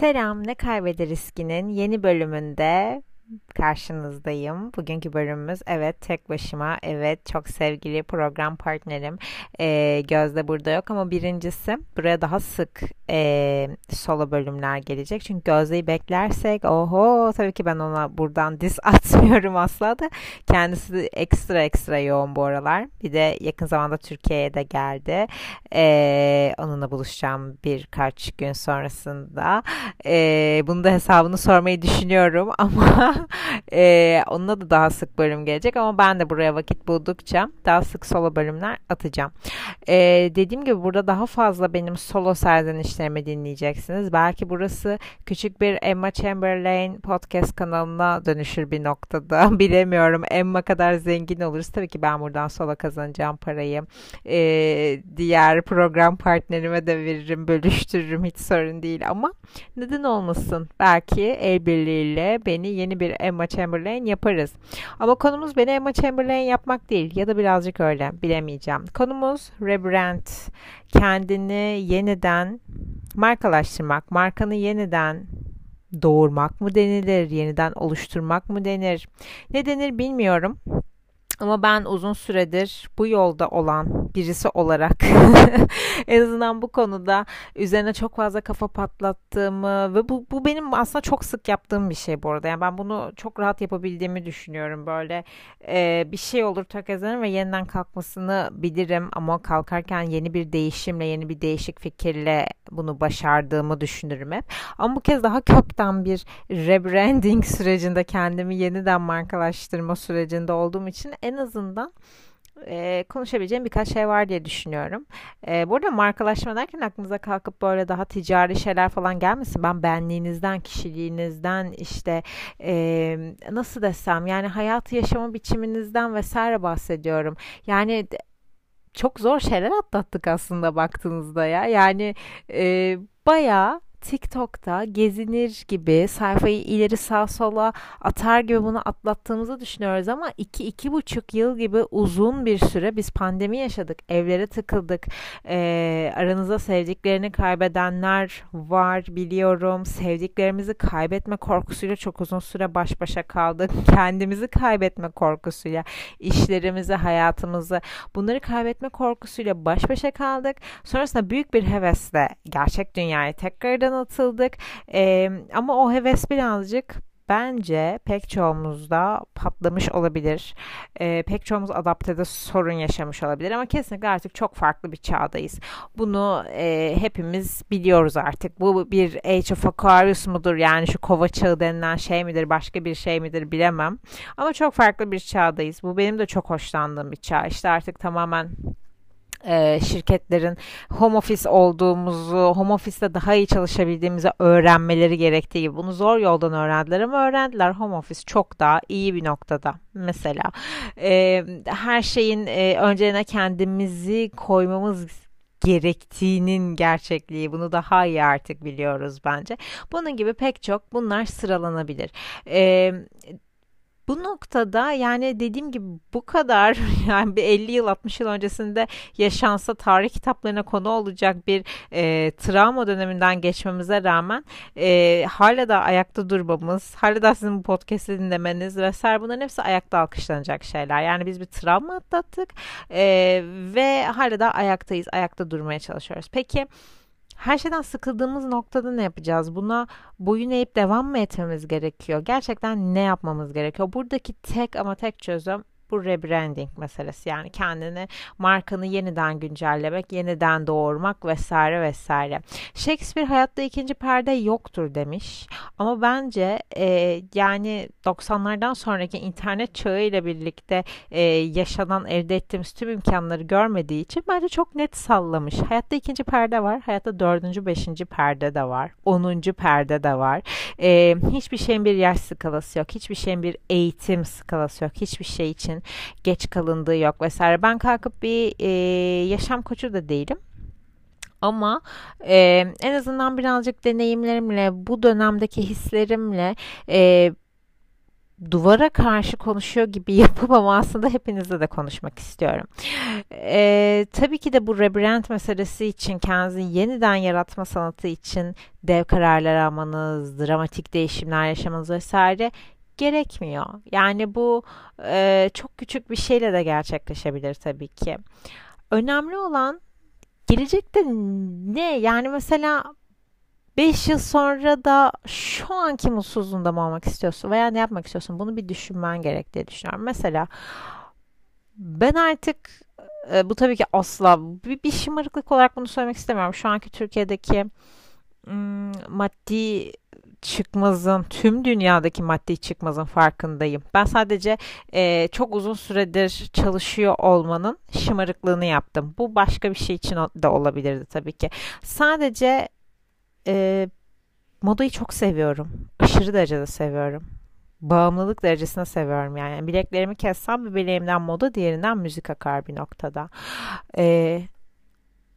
Selam, Ne Kaybeder Riski'nin yeni bölümünde karşınızdayım. Bugünkü bölümümüz evet tek başıma, evet çok sevgili program partnerim e, Gözde burada yok ama birincisi buraya daha sık e, solo bölümler gelecek. Çünkü Gözde'yi beklersek oho tabii ki ben ona buradan dis atmıyorum asla da kendisi ekstra ekstra yoğun bu aralar. Bir de yakın zamanda Türkiye'ye de geldi. E, onunla buluşacağım birkaç gün sonrasında. E, bunu da hesabını sormayı düşünüyorum ama ee, onunla da daha sık bölüm gelecek ama ben de buraya vakit buldukça daha sık solo bölümler atacağım. Ee, dediğim gibi burada daha fazla benim solo serzenişlerimi dinleyeceksiniz. Belki burası küçük bir Emma Chamberlain podcast kanalına dönüşür bir noktada. Bilemiyorum. Emma kadar zengin oluruz. Tabii ki ben buradan solo kazanacağım parayı. Ee, diğer program partnerime de veririm, bölüştürürüm. Hiç sorun değil ama neden olmasın? Belki el birliğiyle beni yeni bir bir Emma Chamberlain yaparız. Ama konumuz beni Emma Chamberlain yapmak değil ya da birazcık öyle bilemeyeceğim. Konumuz rebrand. Kendini yeniden markalaştırmak, markanı yeniden doğurmak mı denilir, yeniden oluşturmak mı denir? Ne denir bilmiyorum. Ama ben uzun süredir bu yolda olan birisi olarak en azından bu konuda üzerine çok fazla kafa patlattığımı ve bu, bu benim aslında çok sık yaptığım bir şey bu arada. Yani ben bunu çok rahat yapabildiğimi düşünüyorum. Böyle e, bir şey olur tökezlenir ve yeniden kalkmasını bilirim ama kalkarken yeni bir değişimle, yeni bir değişik fikirle bunu başardığımı düşünürüm hep. Ama bu kez daha kökten bir rebranding sürecinde kendimi yeniden markalaştırma sürecinde olduğum için en azından e, konuşabileceğim birkaç şey var diye düşünüyorum. E, bu markalaşma derken aklınıza kalkıp böyle daha ticari şeyler falan gelmesin. Ben benliğinizden, kişiliğinizden işte e, nasıl desem yani hayatı yaşama biçiminizden vesaire bahsediyorum. Yani çok zor şeyler atlattık aslında baktığınızda ya. Yani e, bayağı TikTok'ta gezinir gibi sayfayı ileri sağ sola atar gibi bunu atlattığımızı düşünüyoruz ama iki iki buçuk yıl gibi uzun bir süre biz pandemi yaşadık. Evlere tıkıldık. Ee, aranızda sevdiklerini kaybedenler var biliyorum. Sevdiklerimizi kaybetme korkusuyla çok uzun süre baş başa kaldık. Kendimizi kaybetme korkusuyla, işlerimizi, hayatımızı bunları kaybetme korkusuyla baş başa kaldık. Sonrasında büyük bir hevesle gerçek dünyayı tekrardan yoldan atıldık. E, ama o heves birazcık bence pek çoğumuzda patlamış olabilir. E, pek çoğumuz adaptede sorun yaşamış olabilir ama kesinlikle artık çok farklı bir çağdayız. Bunu e, hepimiz biliyoruz artık. Bu bir Age of Aquarius mudur yani şu kova çağı denilen şey midir başka bir şey midir bilemem. Ama çok farklı bir çağdayız. Bu benim de çok hoşlandığım bir çağ. İşte artık tamamen e, şirketlerin home office olduğumuzu, home office'te daha iyi çalışabildiğimizi öğrenmeleri gerektiği gibi bunu zor yoldan öğrendiler ama öğrendiler home office çok daha iyi bir noktada. Mesela e, her şeyin e, kendimizi koymamız gerektiğinin gerçekliği bunu daha iyi artık biliyoruz bence. Bunun gibi pek çok bunlar sıralanabilir. Ee, bu noktada yani dediğim gibi bu kadar yani bir 50 yıl 60 yıl öncesinde yaşansa tarih kitaplarına konu olacak bir e, travma döneminden geçmemize rağmen e, hala da ayakta durmamız, hala da sizin bu podcast'i dinlemeniz vesaire bunların hepsi ayakta alkışlanacak şeyler. Yani biz bir travma atlattık e, ve hala da ayaktayız, ayakta durmaya çalışıyoruz. Peki her şeyden sıkıldığımız noktada ne yapacağız? Buna boyun eğip devam mı etmemiz gerekiyor? Gerçekten ne yapmamız gerekiyor? Buradaki tek ama tek çözüm bu rebranding meselesi yani kendini markanı yeniden güncellemek, yeniden doğurmak vesaire vesaire. Shakespeare hayatta ikinci perde yoktur demiş. Ama bence e, yani 90'lardan sonraki internet çağı ile birlikte e, yaşanan elde ettiğimiz tüm imkanları görmediği için bence çok net sallamış. Hayatta ikinci perde var. Hayatta dördüncü, beşinci perde de var. Onuncu perde de var. E, hiçbir şeyin bir yaş skalası yok. Hiçbir şeyin bir eğitim skalası yok. Hiçbir şey için geç kalındığı yok vesaire. Ben kalkıp bir e, yaşam koçu da değilim. Ama e, en azından birazcık deneyimlerimle, bu dönemdeki hislerimle e, duvara karşı konuşuyor gibi yapıp ama aslında hepinizle de konuşmak istiyorum. Ee, tabii ki de bu rebrand meselesi için kendinizi yeniden yaratma sanatı için dev kararlar almanız, dramatik değişimler yaşamanız vesaire gerekmiyor. Yani bu e, çok küçük bir şeyle de gerçekleşebilir tabii ki. Önemli olan gelecekte ne? Yani mesela 5 yıl sonra da şu anki mutsuzluğunda mı olmak istiyorsun veya ne yapmak istiyorsun? Bunu bir düşünmen gerek diye düşünüyorum. Mesela ben artık e, bu tabii ki asla bir, bir şımarıklık olarak bunu söylemek istemiyorum. Şu anki Türkiye'deki maddi çıkmazın, tüm dünyadaki maddi çıkmazın farkındayım. Ben sadece e, çok uzun süredir çalışıyor olmanın şımarıklığını yaptım. Bu başka bir şey için de olabilirdi tabii ki. Sadece e, modayı çok seviyorum. Aşırı derecede seviyorum. Bağımlılık derecesine seviyorum yani. Bileklerimi kessem bir bileğimden moda diğerinden müzik akar bir noktada. Eee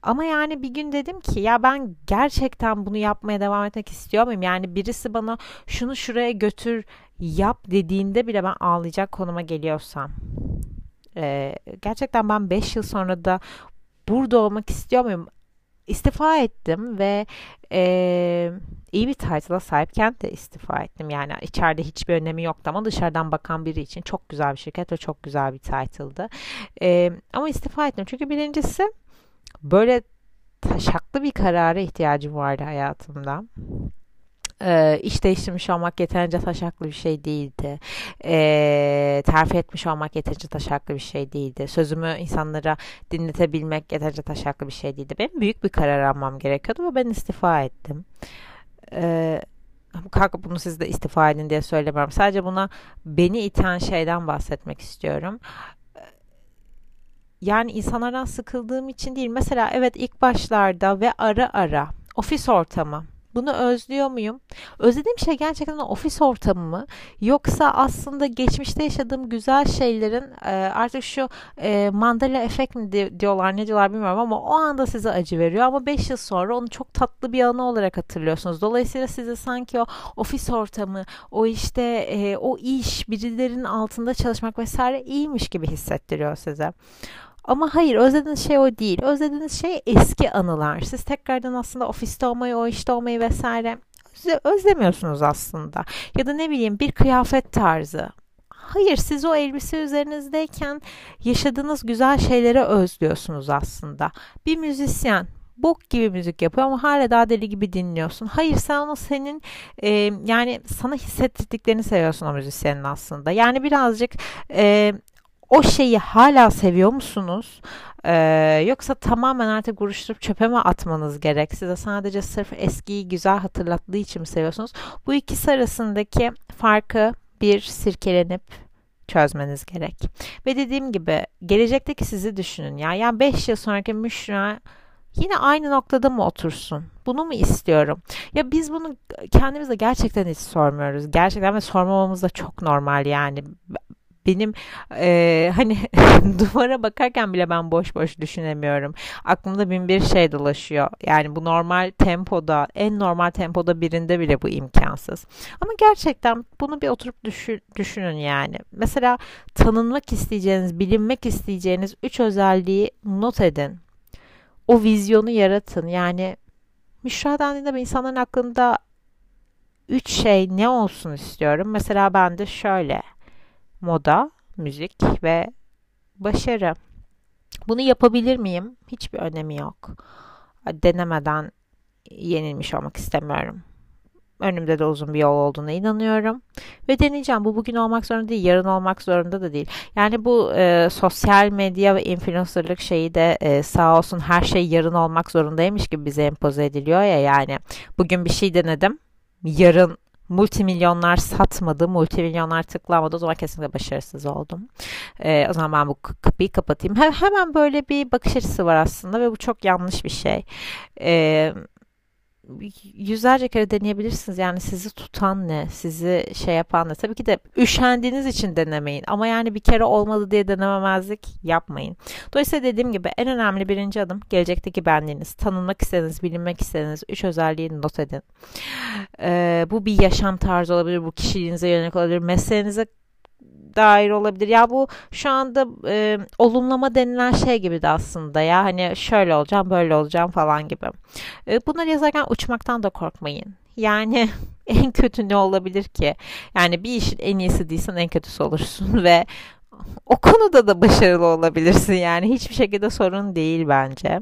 ama yani bir gün dedim ki ya ben gerçekten bunu yapmaya devam etmek istiyor muyum? Yani birisi bana şunu şuraya götür yap dediğinde bile ben ağlayacak konuma geliyorsam. Ee, gerçekten ben 5 yıl sonra da burada olmak istiyor muyum? İstifa ettim ve e, iyi bir title'a sahipken de istifa ettim. Yani içeride hiçbir önemi yoktu ama dışarıdan bakan biri için çok güzel bir şirket ve çok güzel bir title'dı. E, ama istifa ettim çünkü birincisi böyle taşaklı bir karara ihtiyacım vardı hayatımda. Ee, iş değiştirmiş olmak yeterince taşaklı bir şey değildi. Ee, terfi etmiş olmak yeterince taşaklı bir şey değildi. Sözümü insanlara dinletebilmek yeterince taşaklı bir şey değildi. Benim büyük bir karar almam gerekiyordu ve ben istifa ettim. Ee, kalkıp bunu siz de istifa edin diye söylemiyorum. Sadece buna beni iten şeyden bahsetmek istiyorum yani insanlardan sıkıldığım için değil. Mesela evet ilk başlarda ve ara ara ofis ortamı. Bunu özlüyor muyum? Özlediğim şey gerçekten ofis ortamı mı? Yoksa aslında geçmişte yaşadığım güzel şeylerin e, artık şu e, mandala efekt mi diyorlar ne diyorlar bilmiyorum ama o anda size acı veriyor ama 5 yıl sonra onu çok tatlı bir anı olarak hatırlıyorsunuz. Dolayısıyla size sanki o ofis ortamı, o işte e, o iş, birilerinin altında çalışmak vesaire iyiymiş gibi hissettiriyor size. Ama hayır özlediğiniz şey o değil. Özlediğiniz şey eski anılar. Siz tekrardan aslında ofiste olmayı, o işte olmayı vesaire özlemiyorsunuz aslında. Ya da ne bileyim bir kıyafet tarzı. Hayır siz o elbise üzerinizdeyken yaşadığınız güzel şeyleri özlüyorsunuz aslında. Bir müzisyen bok gibi müzik yapıyor ama hala daha deli gibi dinliyorsun. Hayır sen onu senin e, yani sana hissettirdiklerini seviyorsun o müzisyenin aslında. Yani birazcık e, o şeyi hala seviyor musunuz? Ee, yoksa tamamen artık buruşturup çöpe mi atmanız gerek? Size sadece sırf eskiyi güzel hatırlattığı için mi seviyorsunuz? Bu ikisi arasındaki farkı bir sirkelenip çözmeniz gerek. Ve dediğim gibi gelecekteki sizi düşünün ya. Yani 5 yıl sonraki Müşra yine aynı noktada mı otursun? Bunu mu istiyorum? Ya biz bunu kendimize gerçekten hiç sormuyoruz. Gerçekten ve sormamamız da çok normal yani benim e, hani duvara bakarken bile ben boş boş düşünemiyorum. Aklımda bin bir şey dolaşıyor. Yani bu normal tempoda, en normal tempoda birinde bile bu imkansız. Ama gerçekten bunu bir oturup düşün, düşünün yani. Mesela tanınmak isteyeceğiniz, bilinmek isteyeceğiniz üç özelliği not edin. O vizyonu yaratın. Yani Müşra dendiğinde insanların aklında üç şey ne olsun istiyorum. Mesela ben de şöyle moda, müzik ve başarı. Bunu yapabilir miyim? Hiçbir önemi yok. Denemeden yenilmiş olmak istemiyorum. Önümde de uzun bir yol olduğuna inanıyorum. Ve deneyeceğim. Bu bugün olmak zorunda değil, yarın olmak zorunda da değil. Yani bu e, sosyal medya ve influencerlık şeyi de e, sağ olsun her şey yarın olmak zorundaymış gibi bize empoze ediliyor ya yani. Bugün bir şey denedim. Yarın multimilyonlar satmadı, multimilyonlar tıklamadı. O zaman kesinlikle başarısız oldum. Ee, o zaman ben bu kapıyı kapatayım. Hemen böyle bir bakış açısı var aslında ve bu çok yanlış bir şey. Ee, yüzlerce kere deneyebilirsiniz. Yani sizi tutan ne? Sizi şey yapan ne? Tabii ki de üşendiğiniz için denemeyin. Ama yani bir kere olmadı diye denememezlik yapmayın. Dolayısıyla dediğim gibi en önemli birinci adım gelecekteki benliğiniz. Tanınmak istediğiniz, bilinmek istediğiniz üç özelliği not edin. Ee, bu bir yaşam tarzı olabilir. Bu kişiliğinize yönelik olabilir. Mesleğinize dair olabilir. Ya bu şu anda e, olumlama denilen şey gibi de aslında ya hani şöyle olacağım böyle olacağım falan gibi. E, bunları yazarken uçmaktan da korkmayın. Yani en kötü ne olabilir ki? Yani bir işin en iyisi değilsen en kötüsü olursun ve o konuda da başarılı olabilirsin yani hiçbir şekilde sorun değil bence.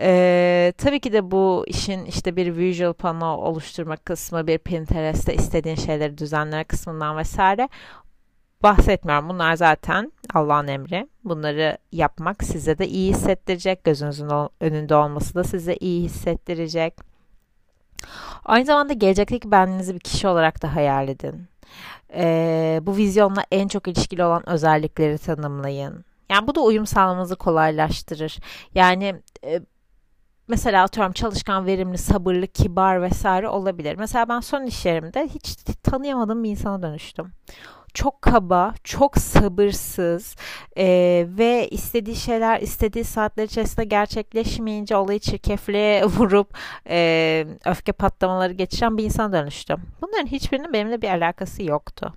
Ee, tabii ki de bu işin işte bir visual pano oluşturma kısmı, bir Pinterest'te istediğin şeyleri düzenleme kısmından vesaire bahsetmiyorum. Bunlar zaten Allah'ın emri. Bunları yapmak size de iyi hissettirecek. Gözünüzün önünde olması da size iyi hissettirecek. Aynı zamanda gelecekteki benliğinizi bir kişi olarak da hayal edin. Ee, bu vizyonla en çok ilişkili olan özellikleri tanımlayın. Yani bu da uyum sağlamanızı kolaylaştırır. Yani e, mesela atıyorum çalışkan, verimli, sabırlı, kibar vesaire olabilir. Mesela ben son iş yerimde hiç tanıyamadığım bir insana dönüştüm çok kaba, çok sabırsız e, ve istediği şeyler istediği saatler içerisinde gerçekleşmeyince olayı çirkefliğe vurup e, öfke patlamaları geçiren bir insan dönüştüm. Bunların hiçbirinin benimle bir alakası yoktu.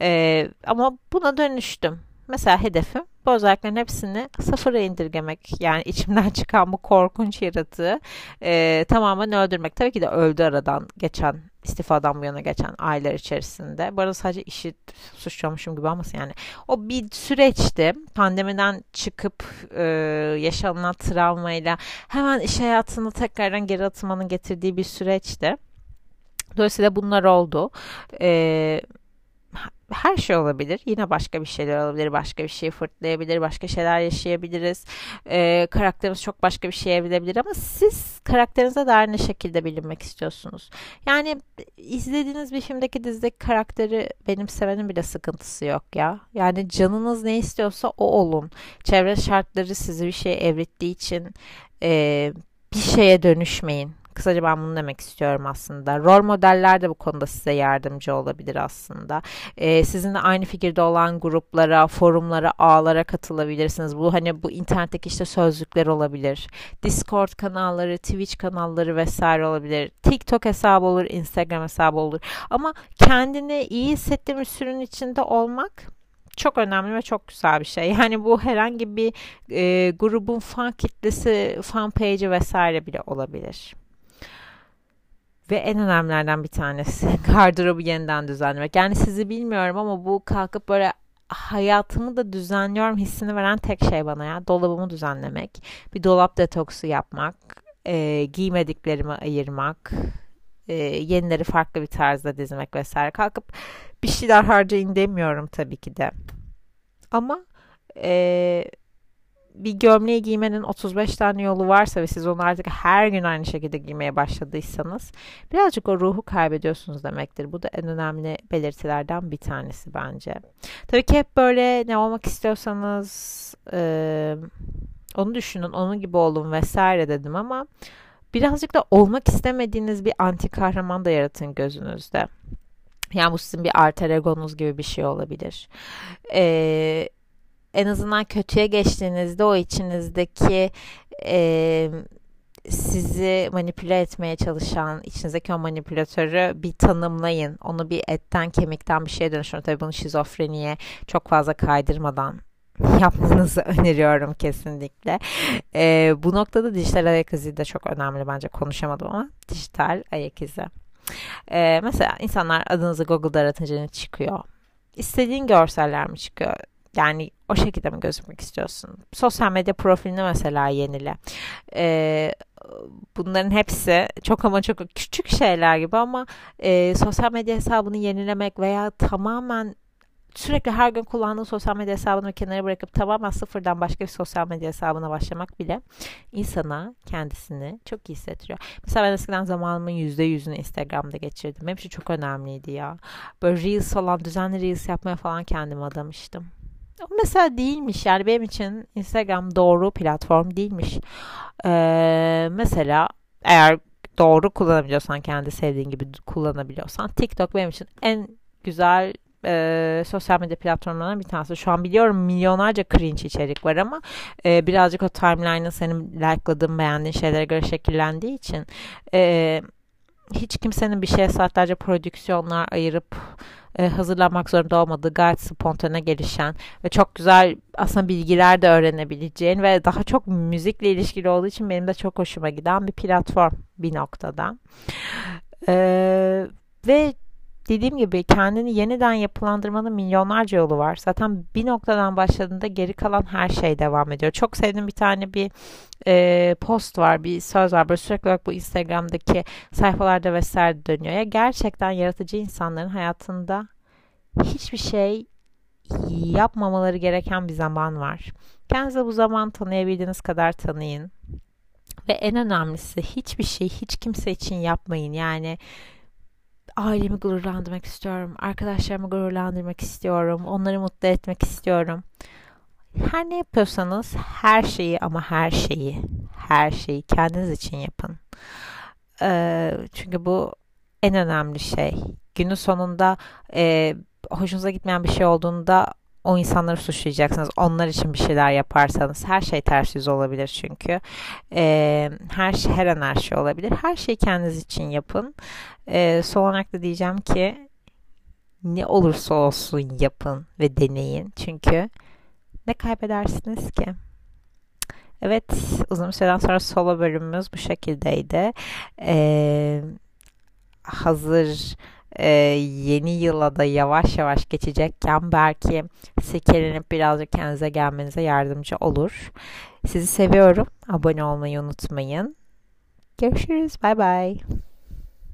E, ama buna dönüştüm. Mesela hedefim bu özelliklerin hepsini sıfıra indirgemek. Yani içimden çıkan bu korkunç yaratığı e, tamamen öldürmek. Tabii ki de öldü aradan geçen istifadan bu yana geçen aylar içerisinde. Bu arada sadece işi suçlamışım gibi olmasın yani. O bir süreçti. Pandemiden çıkıp e, yaşanılan travmayla hemen iş hayatını tekrardan geri atmanın getirdiği bir süreçti. Dolayısıyla bunlar oldu. Eee her şey olabilir. Yine başka bir şeyler olabilir. Başka bir şey fırtlayabilir. Başka şeyler yaşayabiliriz. Ee, karakterimiz çok başka bir şey evrilebilir ama siz karakterinize dair ne şekilde bilinmek istiyorsunuz? Yani izlediğiniz bir filmdeki dizideki karakteri benim sevenin bile sıkıntısı yok ya. Yani canınız ne istiyorsa o olun. Çevre şartları sizi bir şey evrittiği için e, bir şeye dönüşmeyin. Kısaca ben bunu demek istiyorum aslında. Rol modeller de bu konuda size yardımcı olabilir aslında. Ee, sizinle aynı fikirde olan gruplara, forumlara, ağlara katılabilirsiniz. Bu hani bu internetteki işte sözlükler olabilir. Discord kanalları, Twitch kanalları vesaire olabilir. TikTok hesabı olur, Instagram hesabı olur. Ama kendini iyi hissettiğimiz sürün içinde olmak çok önemli ve çok güzel bir şey. Yani bu herhangi bir e, grubun fan kitlesi, fan page'i vesaire bile olabilir. Ve en önemlilerden bir tanesi gardırobu yeniden düzenlemek. Yani sizi bilmiyorum ama bu kalkıp böyle hayatımı da düzenliyorum hissini veren tek şey bana ya. Dolabımı düzenlemek, bir dolap detoksu yapmak, e, giymediklerimi ayırmak, e, yenileri farklı bir tarzda dizmek vesaire. Kalkıp bir şeyler harcayın demiyorum tabii ki de. Ama e, bir gömleği giymenin 35 tane yolu varsa ve siz onu artık her gün aynı şekilde giymeye başladıysanız birazcık o ruhu kaybediyorsunuz demektir. Bu da en önemli belirtilerden bir tanesi bence. Tabii ki hep böyle ne olmak istiyorsanız e, onu düşünün, onun gibi olun vesaire dedim ama birazcık da olmak istemediğiniz bir anti kahraman da yaratın gözünüzde. Yani bu sizin bir alter egonuz gibi bir şey olabilir. Ee, en azından kötüye geçtiğinizde o içinizdeki e, sizi manipüle etmeye çalışan içinizdeki o manipülatörü bir tanımlayın. Onu bir etten kemikten bir şeye dönüştürün. Tabii bunu şizofreniye çok fazla kaydırmadan yapmanızı öneriyorum kesinlikle. Ee, bu noktada dijital ayak izi de çok önemli bence konuşamadım ama dijital ayak izi. Ee, mesela insanlar adınızı Google'da aratınca ne çıkıyor? İstediğin görseller mi çıkıyor? Yani o şekilde mi gözükmek istiyorsun? Sosyal medya profilini mesela yenile. Ee, bunların hepsi çok ama çok küçük şeyler gibi ama e, sosyal medya hesabını yenilemek veya tamamen sürekli her gün kullandığın sosyal medya hesabını kenara bırakıp tamamen sıfırdan başka bir sosyal medya hesabına başlamak bile insana kendisini çok iyi hissettiriyor. Mesela ben eskiden zamanımın %100'ünü Instagram'da geçirdim. Benim için çok önemliydi ya. Böyle Reels olan düzenli Reels yapmaya falan kendimi adamıştım. Mesela değilmiş yani benim için Instagram doğru platform değilmiş. Ee, mesela eğer doğru kullanabiliyorsan kendi sevdiğin gibi kullanabiliyorsan TikTok benim için en güzel e, sosyal medya platformlarından bir tanesi. Şu an biliyorum milyonlarca cringe içerik var ama e, birazcık o timeline'ın senin like'ladığın, beğendiğin şeylere göre şekillendiği için e, hiç kimsenin bir şeye saatlerce prodüksiyonlar ayırıp e, hazırlanmak zorunda olmadığı gayet spontane gelişen ve çok güzel aslında bilgiler de öğrenebileceğin ve daha çok müzikle ilişkili olduğu için benim de çok hoşuma giden bir platform bir noktada. E, ve dediğim gibi kendini yeniden yapılandırmanın milyonlarca yolu var. Zaten bir noktadan başladığında geri kalan her şey devam ediyor. Çok sevdiğim bir tane bir e, post var, bir söz var. Böyle sürekli olarak bu Instagram'daki sayfalarda vesaire dönüyor. Ya gerçekten yaratıcı insanların hayatında hiçbir şey yapmamaları gereken bir zaman var. Kendinize bu zaman tanıyabildiğiniz kadar tanıyın. Ve en önemlisi hiçbir şey hiç kimse için yapmayın. Yani ailemi gururlandırmak istiyorum. Arkadaşlarımı gururlandırmak istiyorum. Onları mutlu etmek istiyorum. Her ne yapıyorsanız her şeyi ama her şeyi, her şeyi kendiniz için yapın. Ee, çünkü bu en önemli şey. Günün sonunda e, hoşunuza gitmeyen bir şey olduğunda o insanları suçlayacaksınız. Onlar için bir şeyler yaparsanız her şey ters yüz olabilir çünkü. E, her şey her an her şey olabilir. Her şeyi kendiniz için yapın. E, son olarak da diyeceğim ki ne olursa olsun yapın ve deneyin. Çünkü ne kaybedersiniz ki? Evet uzun süreden sonra solo bölümümüz bu şekildeydi. Ee, hazır e, yeni yıla da yavaş yavaş geçecekken belki silkelenip birazcık kendinize gelmenize yardımcı olur. Sizi seviyorum. Abone olmayı unutmayın. Görüşürüz. Bye bye.